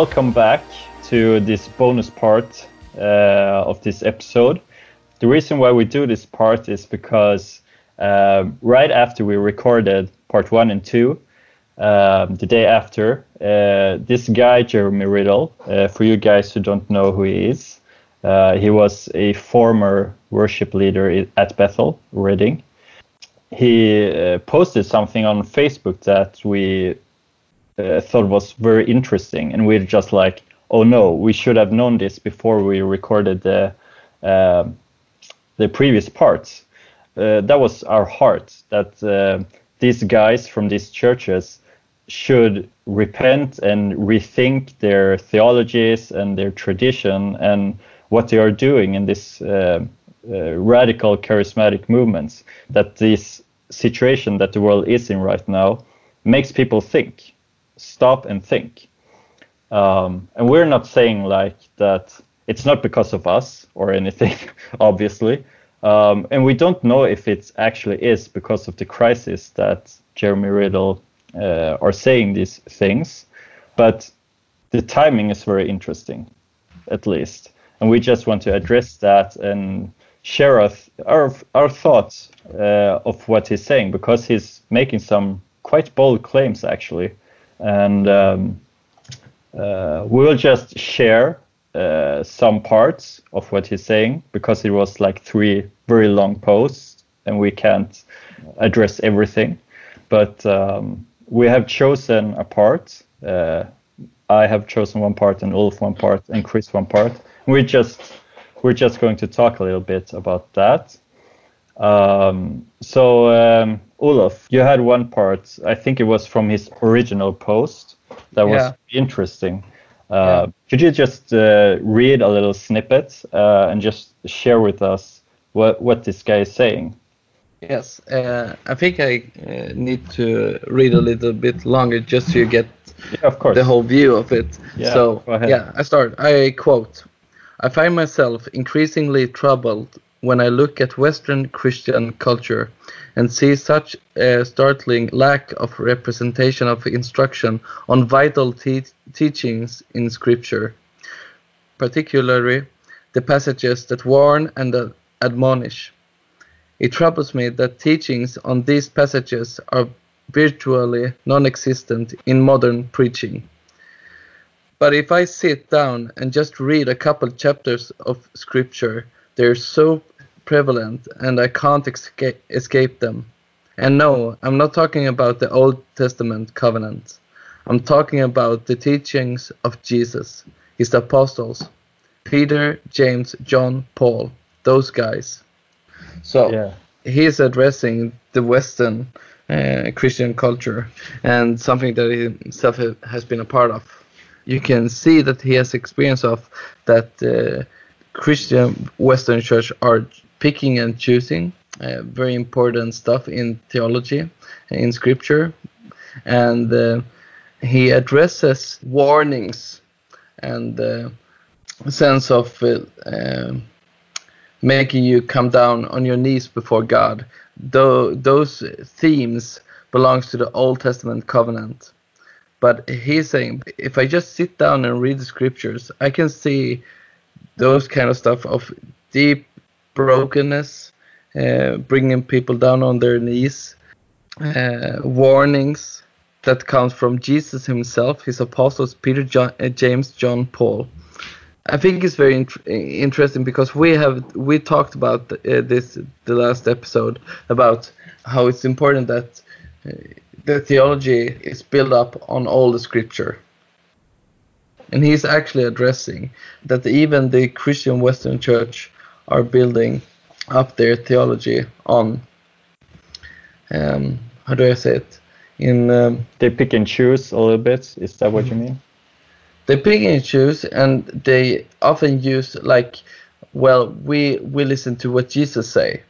welcome back to this bonus part uh, of this episode. The reason why we do this part is because uh, right after we recorded part one and two, um, the day after, uh, this guy, Jeremy Riddle, uh, for you guys who don't know who he is, uh, he was a former worship leader at Bethel, Redding. He uh, posted something on Facebook that we uh, thought was very interesting, and we're just like, oh no, we should have known this before we recorded the uh, the previous parts. Uh, that was our heart that uh, these guys from these churches should repent and rethink their theologies and their tradition and what they are doing in this uh, uh, radical charismatic movements. That this situation that the world is in right now makes people think, stop and think. Um, and we're not saying like that it's not because of us or anything, obviously. Um, and we don't know if it actually is because of the crisis that Jeremy Riddle uh, are saying these things. But the timing is very interesting, at least. And we just want to address that and share our, our, our thoughts uh, of what he's saying because he's making some quite bold claims, actually. And um, uh, we will just share uh, some parts of what he's saying because it was like three very long posts and we can't address everything. But um, we have chosen a part. Uh, I have chosen one part, and Ulf one part, and Chris one part. We just we're just going to talk a little bit about that. Um, so um, Olaf, you had one part. I think it was from his original post that was yeah. interesting. Uh, yeah. Could you just uh, read a little snippet uh, and just share with us what what this guy is saying? Yes, uh, I think I uh, need to read a little bit longer just so you get yeah, of course. the whole view of it. Yeah, so yeah, I start. I quote: "I find myself increasingly troubled when I look at Western Christian culture and see such a startling lack of representation of instruction on vital te teachings in Scripture, particularly the passages that warn and uh, admonish. It troubles me that teachings on these passages are virtually non existent in modern preaching. But if I sit down and just read a couple chapters of Scripture, they're so prevalent and I can't escape, escape them. And no, I'm not talking about the Old Testament covenant. I'm talking about the teachings of Jesus, his apostles, Peter, James, John, Paul, those guys. So yeah. he's addressing the Western uh, Christian culture and something that he himself has been a part of. You can see that he has experience of that uh, Christian Western Church are picking and choosing uh, very important stuff in theology in scripture. And uh, he addresses warnings and the uh, sense of uh, um, making you come down on your knees before God. Though those themes belongs to the Old Testament covenant. But he's saying if I just sit down and read the scriptures I can see those kind of stuff of deep brokenness, uh, bringing people down on their knees, uh, warnings that comes from Jesus himself, his apostles, Peter, John, uh, James, John, Paul. I think it's very int- interesting because we have we talked about uh, this the last episode about how it's important that uh, the theology is built up on all the scripture. And he's actually addressing that even the Christian Western Church are building up their theology on um, how do I say it? In um, they pick and choose a little bit. Is that what you mean? They pick and choose, and they often use like, well, we we listen to what Jesus say.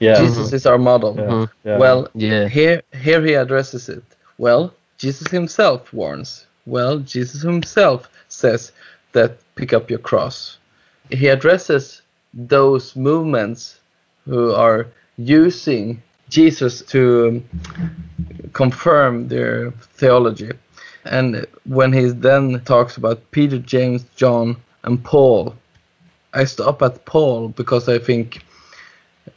Yeah. Jesus mm-hmm. is our model. Yeah. Yeah. Well, yeah. Here here he addresses it. Well, Jesus himself warns. Well, Jesus himself says that pick up your cross he addresses those movements who are using Jesus to confirm their theology. And when he then talks about Peter, James, John, and Paul, I stop at Paul because I think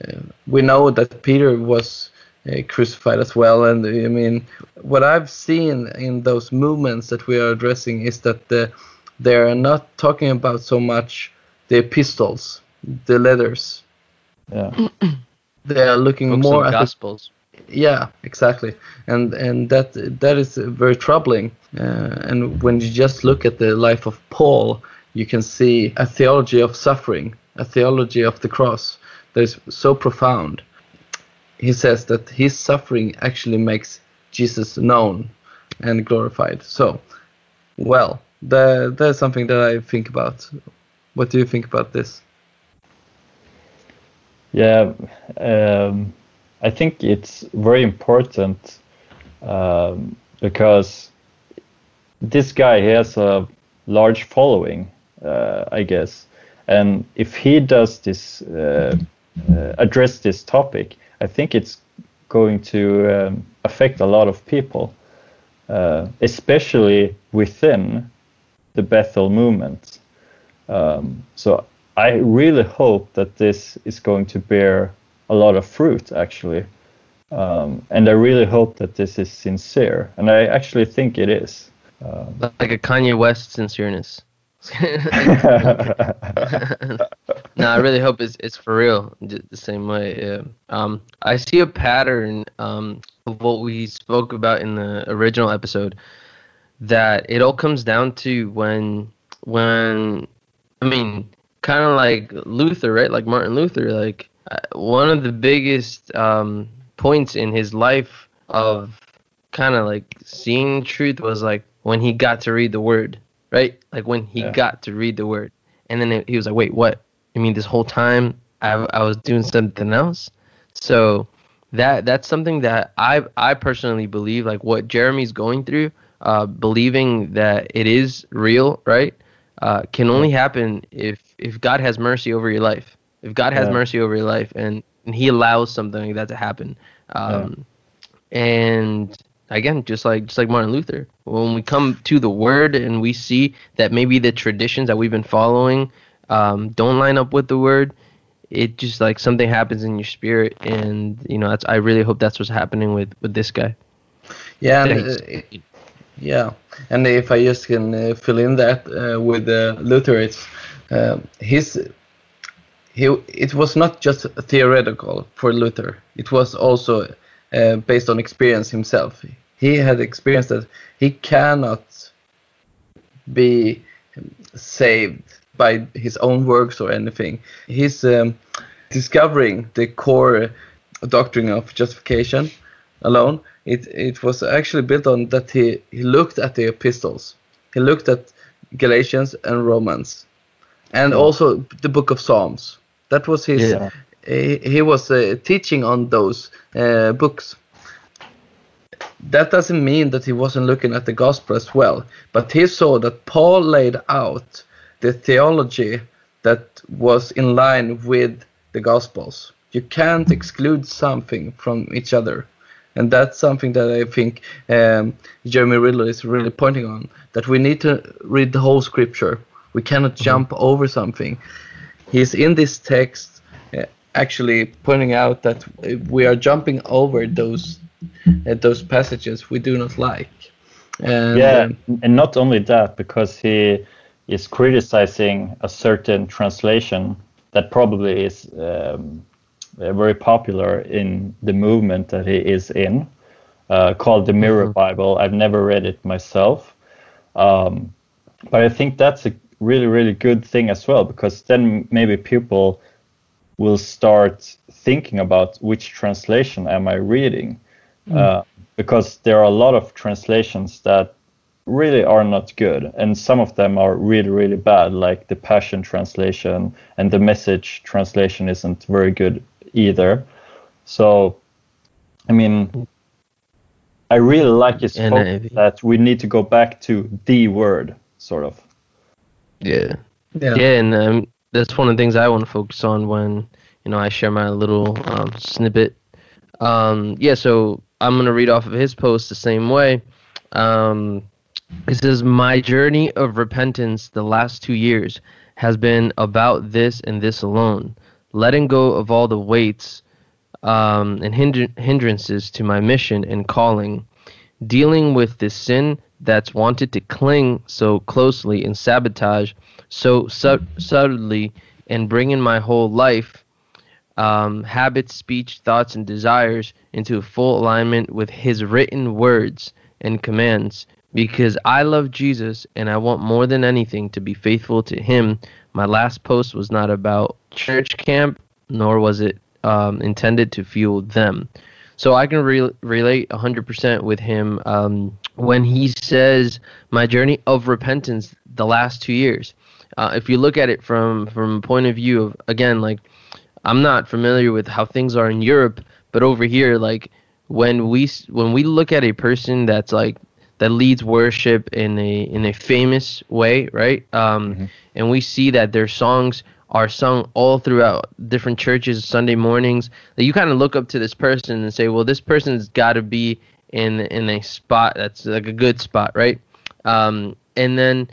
uh, we know that Peter was uh, crucified as well. And I mean, what I've seen in those movements that we are addressing is that the, they are not talking about so much the epistles, the letters. Yeah. they are looking Books more at gospels. The, yeah, exactly, and and that that is very troubling. Uh, and when you just look at the life of Paul, you can see a theology of suffering, a theology of the cross that is so profound. He says that his suffering actually makes Jesus known and glorified. So, well, that, that's something that I think about. What do you think about this? Yeah, um, I think it's very important um, because this guy has a large following, uh, I guess, and if he does this uh, uh, address this topic, I think it's going to um, affect a lot of people, uh, especially within the Bethel movement. Um, so I really hope that this is going to bear a lot of fruit, actually. Um, and I really hope that this is sincere, and I actually think it is. Um, like a Kanye West sincereness. no, I really hope it's it's for real. The same way. Yeah. Um, I see a pattern um, of what we spoke about in the original episode. That it all comes down to when when I mean kind of like Luther, right? Like Martin Luther, like uh, one of the biggest um, points in his life of kind of like seeing truth was like when he got to read the word, right? Like when he yeah. got to read the word, and then it, he was like, "Wait, what? I mean, this whole time I, I was doing something else." So that that's something that I I personally believe, like what Jeremy's going through, uh, believing that it is real, right? Uh, can only happen if if God has mercy over your life, if God has yeah. mercy over your life, and, and He allows something like that to happen, um, yeah. and again, just like just like Martin Luther, when we come to the Word and we see that maybe the traditions that we've been following um, don't line up with the Word, it just like something happens in your spirit, and you know, that's I really hope that's what's happening with with this guy. Yeah, yeah, and if I just can uh, fill in that uh, with Luther, it's uh, his he it was not just theoretical for Luther. It was also uh, based on experience himself. He had experienced that he cannot be saved by his own works or anything. He's um, discovering the core doctrine of justification alone. It it was actually built on that he, he looked at the epistles. He looked at Galatians and Romans and also the book of Psalms. That was his. Yeah. He, he, was uh, teaching on those uh, books. That doesn't mean that he wasn't looking at the gospel as well, but he saw that Paul laid out the theology that was in line with the gospels. You can't exclude something from each other. And that's something that I think um, Jeremy Riddle is really pointing on that we need to read the whole scripture we cannot mm-hmm. jump over something. He's in this text uh, actually pointing out that we are jumping over those uh, those passages we do not like. And, yeah, um, and not only that, because he is criticizing a certain translation that probably is um, very popular in the movement that he is in, uh, called the Mirror mm-hmm. Bible. I've never read it myself, um, but I think that's a really really good thing as well because then maybe people will start thinking about which translation am I reading mm. uh, because there are a lot of translations that really are not good and some of them are really really bad like the passion translation and the message translation isn't very good either so i mean i really like his quote that we need to go back to the word sort of yeah. Yeah. Yeah, and um, that's one of the things I want to focus on when you know I share my little um, snippet. Um, yeah, so I'm gonna read off of his post the same way. Um, it says, My journey of repentance the last two years has been about this and this alone, letting go of all the weights um, and hindrances to my mission and calling, dealing with this sin that's wanted to cling so closely and sabotage so su- subtly and bringing my whole life, um, habits, speech, thoughts, and desires into full alignment with His written words and commands. Because I love Jesus and I want more than anything to be faithful to Him. My last post was not about church camp, nor was it um, intended to fuel them. So I can re- relate 100% with him um, when he says, "My journey of repentance the last two years." Uh, if you look at it from from a point of view of again, like I'm not familiar with how things are in Europe, but over here, like when we when we look at a person that's like that leads worship in a in a famous way, right? Um, mm-hmm. And we see that their songs are sung all throughout different churches Sunday mornings. That you kind of look up to this person and say, well, this person's got to be in in a spot that's like a good spot, right? Um, and then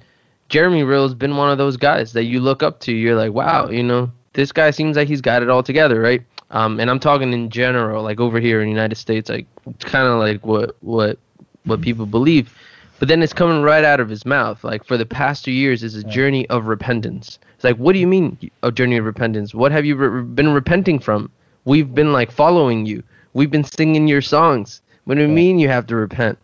Jeremy Riddle's been one of those guys that you look up to. You're like, wow, you know, this guy seems like he's got it all together, right? Um, and I'm talking in general, like over here in the United States, like it's kind of like what what what people believe. But then it's coming right out of his mouth. Like for the past two years is a journey of repentance. It's like, what do you mean a journey of repentance? What have you re- been repenting from? We've been like following you. We've been singing your songs. What do you mean you have to repent?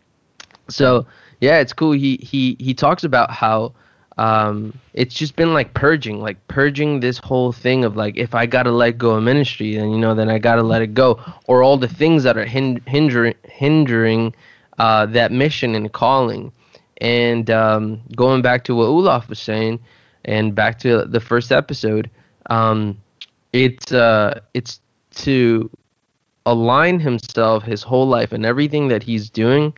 So yeah, it's cool. He he he talks about how um, it's just been like purging, like purging this whole thing of like if I gotta let go of ministry, then you know, then I gotta let it go, or all the things that are hind- hindering hindering uh, that mission and calling. And um, going back to what Olaf was saying, and back to the first episode, um, it's uh, it's to align himself, his whole life, and everything that he's doing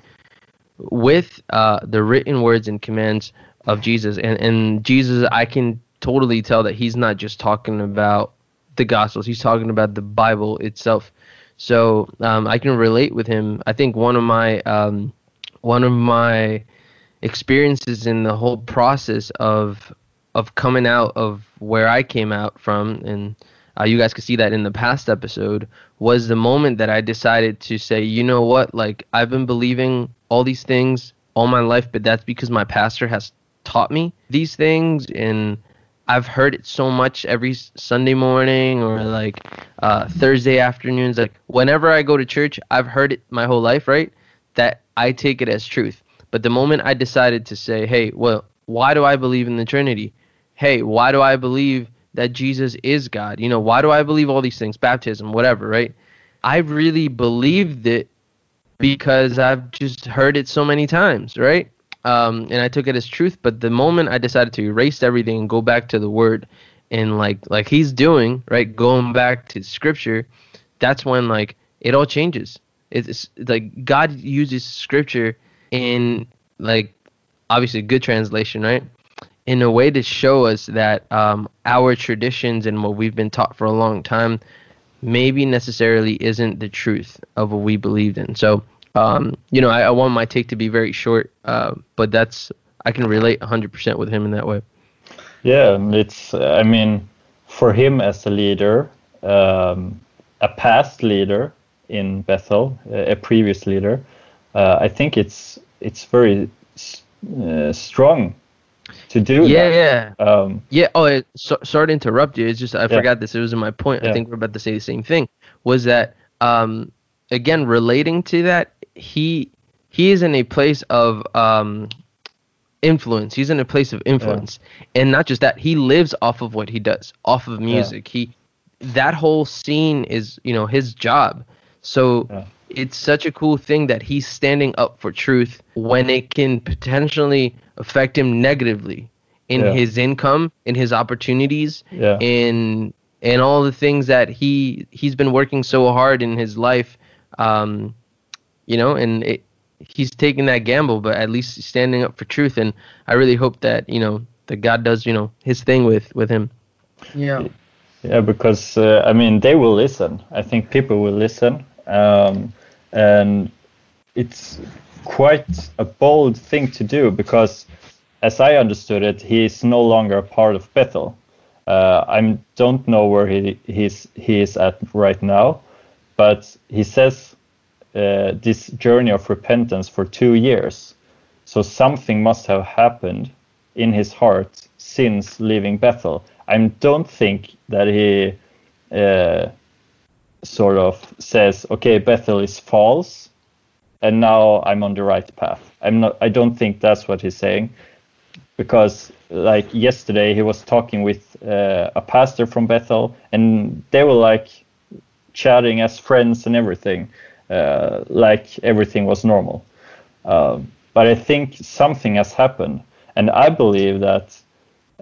with uh, the written words and commands of Jesus. And and Jesus, I can totally tell that he's not just talking about the Gospels; he's talking about the Bible itself. So um, I can relate with him. I think one of my um, one of my experiences in the whole process of of coming out of where I came out from, and uh, you guys could see that in the past episode, was the moment that I decided to say, you know what, like I've been believing all these things all my life, but that's because my pastor has taught me these things, and I've heard it so much every Sunday morning or like uh, Thursday afternoons. Like whenever I go to church, I've heard it my whole life, right? That I take it as truth. But the moment I decided to say, hey, well, why do I believe in the Trinity? Hey, why do I believe that Jesus is God? You know, why do I believe all these things? Baptism, whatever, right? I really believed it because I've just heard it so many times, right? um, and I took it as truth. But the moment I decided to erase everything and go back to the Word, and like like he's doing, right, going back to Scripture, that's when like it all changes. It's, it's like God uses Scripture in like obviously good translation, right? In a way to show us that um, our traditions and what we've been taught for a long time maybe necessarily isn't the truth of what we believed in. So um, you know, I, I, want my take to be very short, uh, but that's I can relate 100% with him in that way. Yeah, it's I mean, for him as a leader, um, a past leader in Bethel, a previous leader, uh, I think it's it's very uh, strong to do yeah, that. Yeah, um, yeah. Oh, so, sorry to interrupt you. It's just I yeah. forgot this. It was in my point. Yeah. I think we're about to say the same thing. Was that um, again relating to that? he he is in a place of um, influence. He's in a place of influence, yeah. and not just that. He lives off of what he does, off of music. He that whole scene is you know his job. So. It's such a cool thing that he's standing up for truth when it can potentially affect him negatively in his income, in his opportunities, in in all the things that he he's been working so hard in his life. Um, you know, and it, he's taking that gamble, but at least standing up for truth. And I really hope that you know that God does you know His thing with with him. Yeah. Yeah, because uh, I mean they will listen. I think people will listen, um, and it's quite a bold thing to do because, as I understood it, he is no longer a part of Bethel. Uh, I don't know where he he's he is at right now, but he says uh, this journey of repentance for two years. So something must have happened in his heart since leaving Bethel. I don't think that he uh, sort of says, "Okay, Bethel is false, and now I'm on the right path." I'm not. I don't think that's what he's saying, because like yesterday he was talking with uh, a pastor from Bethel, and they were like chatting as friends and everything, uh, like everything was normal. Um, but I think something has happened, and I believe that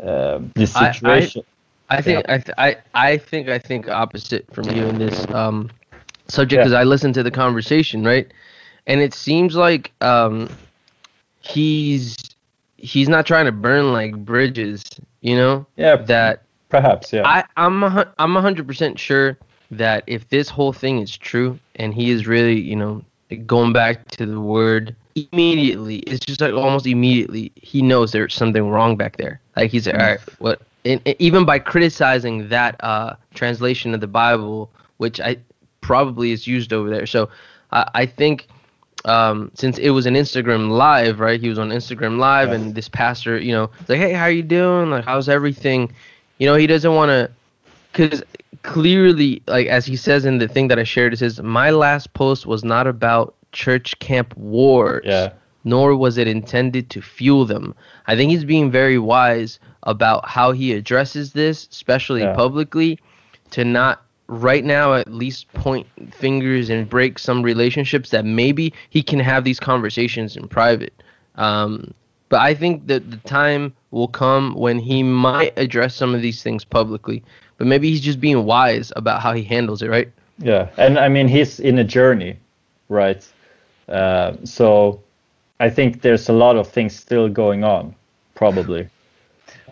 uh, the situation. I, I, I think yeah. I, th- I I think I think opposite from you in this um, subject because yeah. I listened to the conversation right, and it seems like um, he's he's not trying to burn like bridges, you know. Yeah. That perhaps yeah. I I'm a, I'm hundred percent sure that if this whole thing is true and he is really you know going back to the word immediately it's just like almost immediately he knows there's something wrong back there. Like he's like all right what and, and even by criticizing that uh, translation of the bible which i probably is used over there. So i, I think um, since it was an instagram live right he was on instagram live and this pastor you know like hey how you doing? Like how's everything? You know he doesn't want to because clearly like as he says in the thing that i shared it says my last post was not about church camp wars, yeah. nor was it intended to fuel them. I think he's being very wise about how he addresses this, especially yeah. publicly, to not right now at least point fingers and break some relationships that maybe he can have these conversations in private. Um, but I think that the time will come when he might address some of these things publicly. But maybe he's just being wise about how he handles it, right? Yeah, and I mean he's in a journey, right? Uh, so I think there's a lot of things still going on, probably.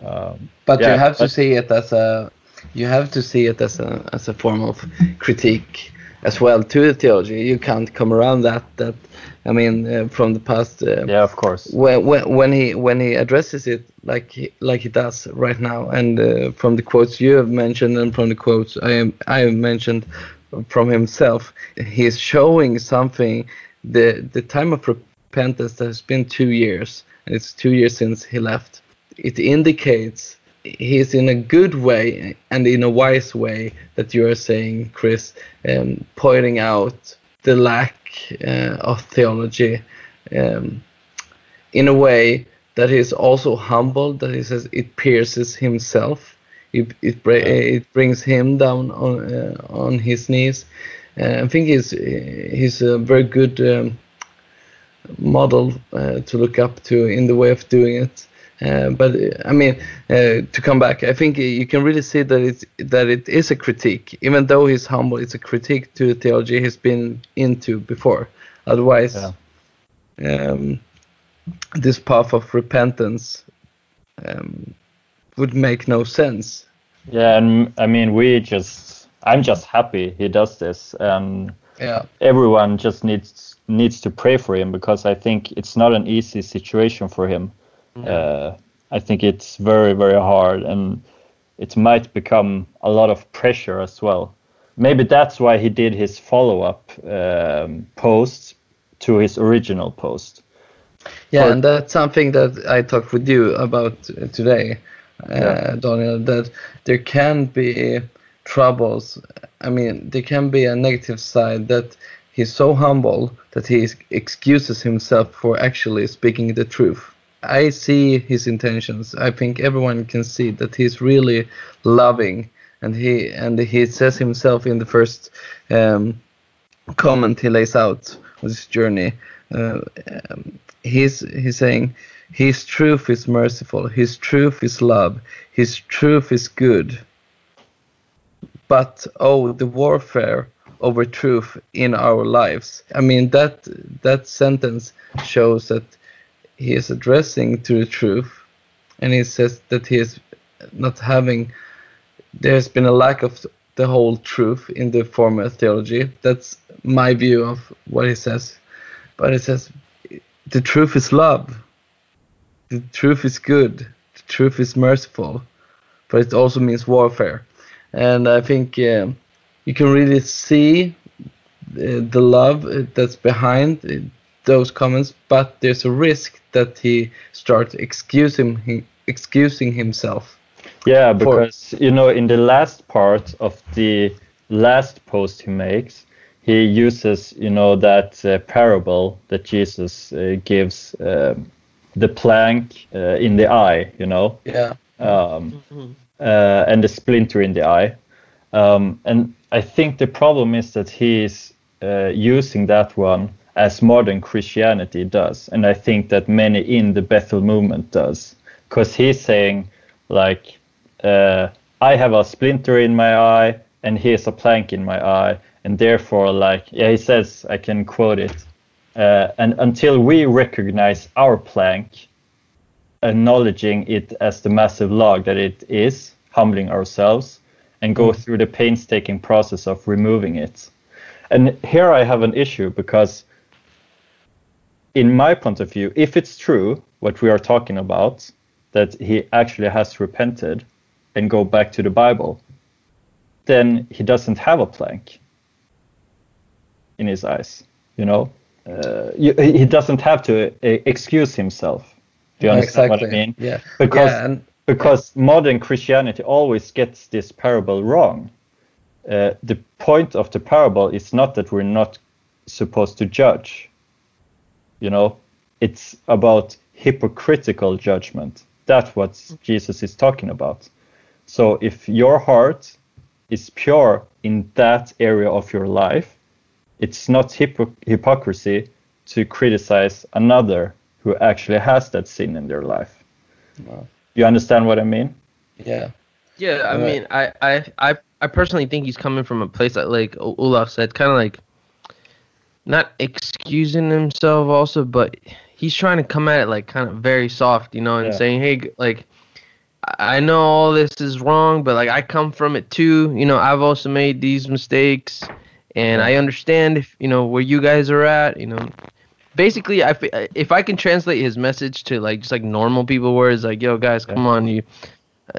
Um, but yeah, you have but, to see it as a you have to see it as a as a form of critique as well to the theology. You can't come around that. That I mean, uh, from the past. Uh, yeah, of course. When, when when he when he addresses it like he, like he does right now, and uh, from the quotes you have mentioned and from the quotes I am I have mentioned from himself, he is showing something the the time of repentance has been two years, and it's two years since he left. It indicates he's in a good way and in a wise way that you are saying, Chris, um, pointing out the lack uh, of theology um, in a way that is also humble. That he says it pierces himself. It it, it brings him down on uh, on his knees. Uh, I think he's he's a very good um, model uh, to look up to in the way of doing it. Uh, but I mean, uh, to come back, I think you can really see that it's that it is a critique, even though he's humble. It's a critique to the theology he's been into before. Otherwise, yeah. um, this path of repentance um, would make no sense. Yeah, and I mean, we just I'm just happy he does this, and yeah. everyone just needs needs to pray for him because I think it's not an easy situation for him. Mm. Uh, I think it's very very hard, and it might become a lot of pressure as well. Maybe that's why he did his follow up um, post to his original post. Yeah, and that's something that I talked with you about today, uh, yeah. Daniel. That there can be troubles, I mean, there can be a negative side that he's so humble that he excuses himself for actually speaking the truth. I see his intentions. I think everyone can see that he's really loving, and he and he says himself in the first um, comment he lays out on this journey. Uh, um, he's he's saying his truth is merciful, his truth is love, his truth is good but oh the warfare over truth in our lives i mean that that sentence shows that he is addressing to the truth and he says that he is not having there's been a lack of the whole truth in the former theology that's my view of what he says but he says the truth is love. The truth is good. The truth is merciful, but it also means warfare. And I think uh, you can really see the, the love that's behind those comments, but there's a risk that he starts excusing excusing himself. Yeah, because for, you know, in the last part of the last post he makes, he uses you know that uh, parable that Jesus uh, gives uh, the plank uh, in the eye, you know. Yeah. Um, mm-hmm. and the splinter in the eye, um, and I think the problem is that he's uh, using that one as modern Christianity does, and I think that many in the Bethel movement does, because he's saying like, I have a splinter in my eye, and here's a plank in my eye and therefore like yeah he says i can quote it uh, and until we recognize our plank acknowledging it as the massive log that it is humbling ourselves and go mm. through the painstaking process of removing it and here i have an issue because in my point of view if it's true what we are talking about that he actually has repented and go back to the bible then he doesn't have a plank in his eyes. You know, uh, he doesn't have to uh, excuse himself. Do you understand exactly. what I mean? Yeah. Because yeah, and, because modern Christianity always gets this parable wrong. Uh, the point of the parable is not that we're not supposed to judge. You know, it's about hypocritical judgment. That's what Jesus is talking about. So if your heart is pure in that area of your life, it's not hypo- hypocrisy to criticize another who actually has that sin in their life. Wow. You understand what I mean? Yeah. Yeah, I mean, I, I, I, I personally think he's coming from a place that, like Olaf said, kind of like not excusing himself, also, but he's trying to come at it like kind of very soft, you know, and yeah. saying, hey, like, I know all this is wrong, but like I come from it too. You know, I've also made these mistakes and I understand if you know where you guys are at. You know, basically, I if I can translate his message to like just like normal people words, like yo guys, come on, you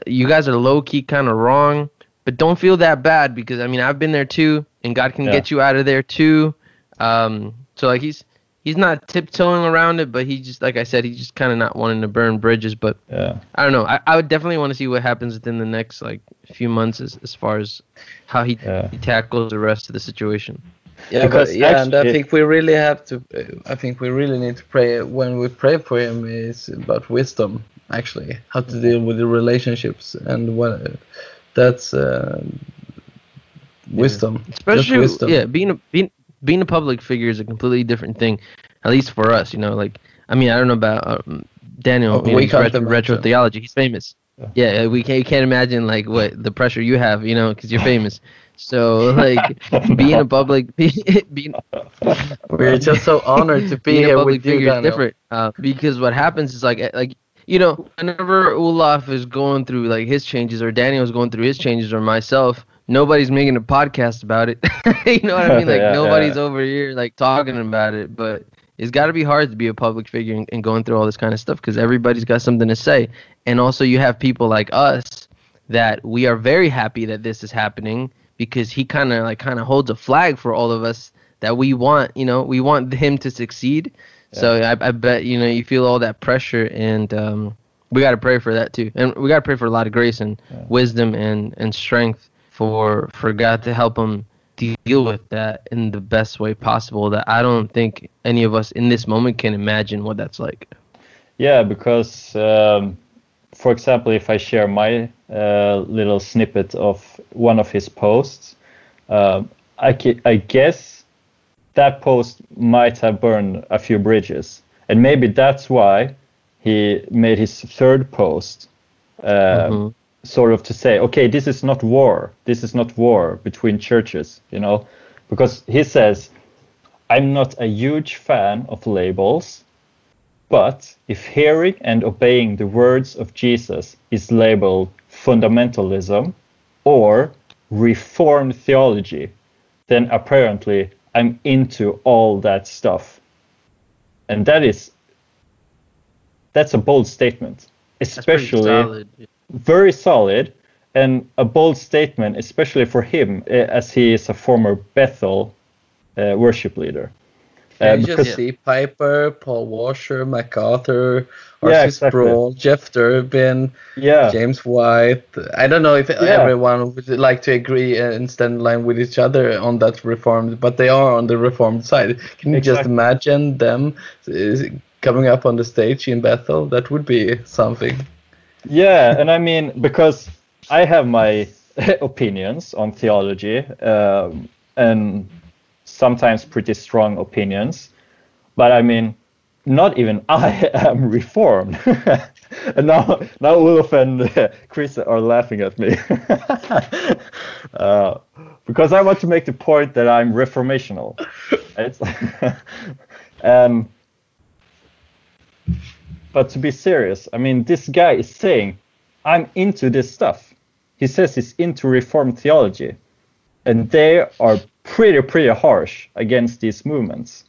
you guys are low key kind of wrong, but don't feel that bad because I mean I've been there too, and God can yeah. get you out of there too. Um, so like he's he's not tiptoeing around it, but he just like I said, he's just kind of not wanting to burn bridges. But yeah. I don't know. I, I would definitely want to see what happens within the next like few months as as far as how he, yeah. he tackles the rest of the situation. Yeah, because but, yeah, and I think we really have to. I think we really need to pray when we pray for him It's about wisdom, actually, how to deal with the relationships and what that's uh, wisdom. Yeah. Especially, wisdom. yeah, being a being being a public figure is a completely different thing, at least for us. You know, like I mean, I don't know about um, Daniel. Oh, you know, retro, retro theology. He's famous. Yeah, we can't, you can't imagine like what the pressure you have, you know, because you're famous. So like being a public, being, we're just so honored to be here a public with figure you, is different. Uh, because what happens is like like you know, whenever Olaf is going through like his changes, or Daniel's going through his changes, or myself, nobody's making a podcast about it. you know what I mean? Like yeah, nobody's yeah. over here like talking about it, but it's got to be hard to be a public figure and, and going through all this kind of stuff because everybody's got something to say. And also, you have people like us that we are very happy that this is happening because he kind of like kind of holds a flag for all of us that we want. You know, we want him to succeed. Yeah. So I, I bet you know you feel all that pressure, and um, we got to pray for that too, and we got to pray for a lot of grace and yeah. wisdom and and strength for for God to help him deal with that in the best way possible that I don't think any of us in this moment can imagine what that's like. Yeah, because um, for example, if I share my uh, little snippet of one of his posts, uh, I, I guess that post might have burned a few bridges, and maybe that's why he made his third post. Uh, mm-hmm sort of to say, okay, this is not war. This is not war between churches, you know, because he says, I'm not a huge fan of labels, but if hearing and obeying the words of Jesus is labeled fundamentalism or reformed theology, then apparently I'm into all that stuff. And that is that's a bold statement, especially solid. very solid and a bold statement, especially for him, eh, as he is a former Bethel uh, worship leader. Uh, you just see Piper, Paul Washer, MacArthur, R.C. yeah, exactly. Sproul, Jeff Durbin, yeah. James White. I don't know if yeah. everyone would like to agree and stand in line with each other on that reformed, but they are on the reformed side. Can you exactly. just imagine them coming up on the stage in Bethel? That would be something. Yeah, and I mean because I have my opinions on theology, um, and sometimes pretty strong opinions. But I mean, not even I am reformed. and now, now Ulf and Chris are laughing at me uh, because I want to make the point that I'm reformational. Um, but to be serious, I mean, this guy is saying, I'm into this stuff. He says he's into Reformed theology. And they are pretty, pretty harsh against these movements.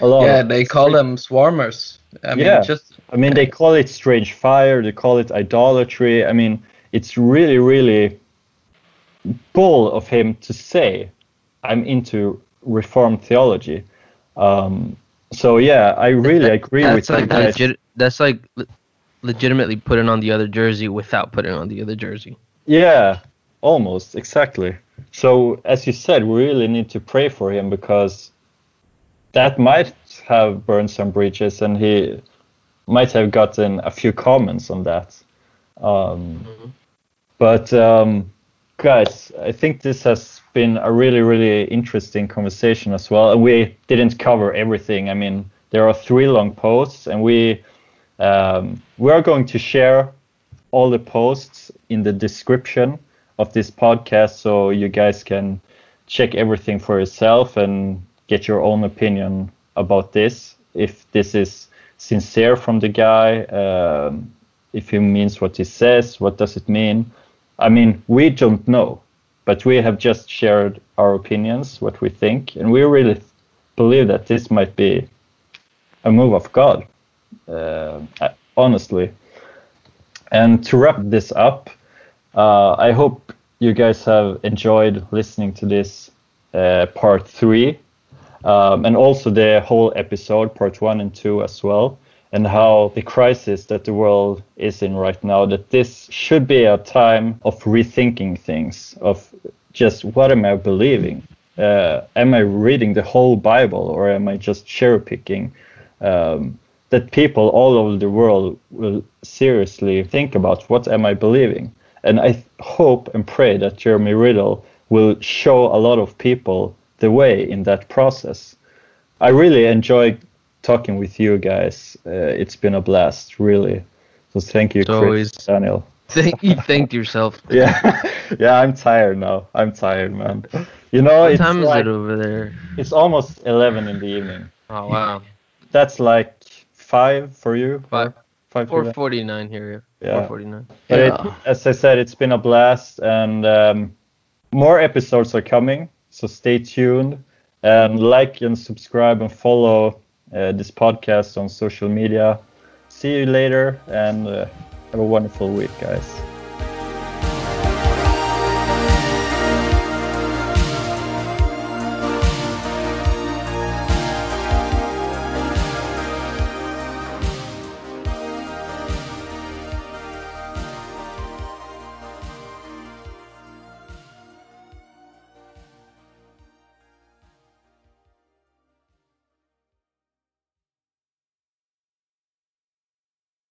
yeah, they call them swarmers. I mean, yeah. just I mean, they call it strange fire. They call it idolatry. I mean, it's really, really bold of him to say, "I'm into Reformed theology." Um, so yeah, I really agree with like legit, That's like legitimately putting on the other jersey without putting on the other jersey. Yeah, almost exactly. So as you said, we really need to pray for him because that might have burned some bridges, and he might have gotten a few comments on that. Um, mm-hmm. But um, guys, I think this has been a really, really interesting conversation as well. And we didn't cover everything. I mean, there are three long posts, and we um, we are going to share all the posts in the description of this podcast so you guys can check everything for yourself and get your own opinion about this. If this is sincere from the guy, um, if he means what he says, what does it mean? I mean, we don't know, but we have just shared our opinions, what we think, and we really believe that this might be a move of God, uh, honestly. And to wrap this up, uh, I hope you guys have enjoyed listening to this uh, part three, um, and also the whole episode, part one and two as well, and how the crisis that the world is in right now, that this should be a time of rethinking things, of just what am I believing? Uh, am I reading the whole Bible or am I just cherry picking? Um, that people all over the world will seriously think about what am I believing? And I hope and pray that Jeremy Riddle will show a lot of people the way in that process. I really enjoy talking with you guys. Uh, it's been a blast, really. So thank you, Chris, Daniel. Thank you. Thank yourself. yeah, yeah. I'm tired now. I'm tired, man. You know, what it's time like, is it over there? It's almost 11 in the evening. Oh wow. That's like five for you. Five. Five. Four forty nine here. Yeah. Four forty nine. But yeah. it, as I said, it's been a blast, and um, more episodes are coming. So stay tuned and like and subscribe and follow uh, this podcast on social media. See you later, and uh, have a wonderful week, guys.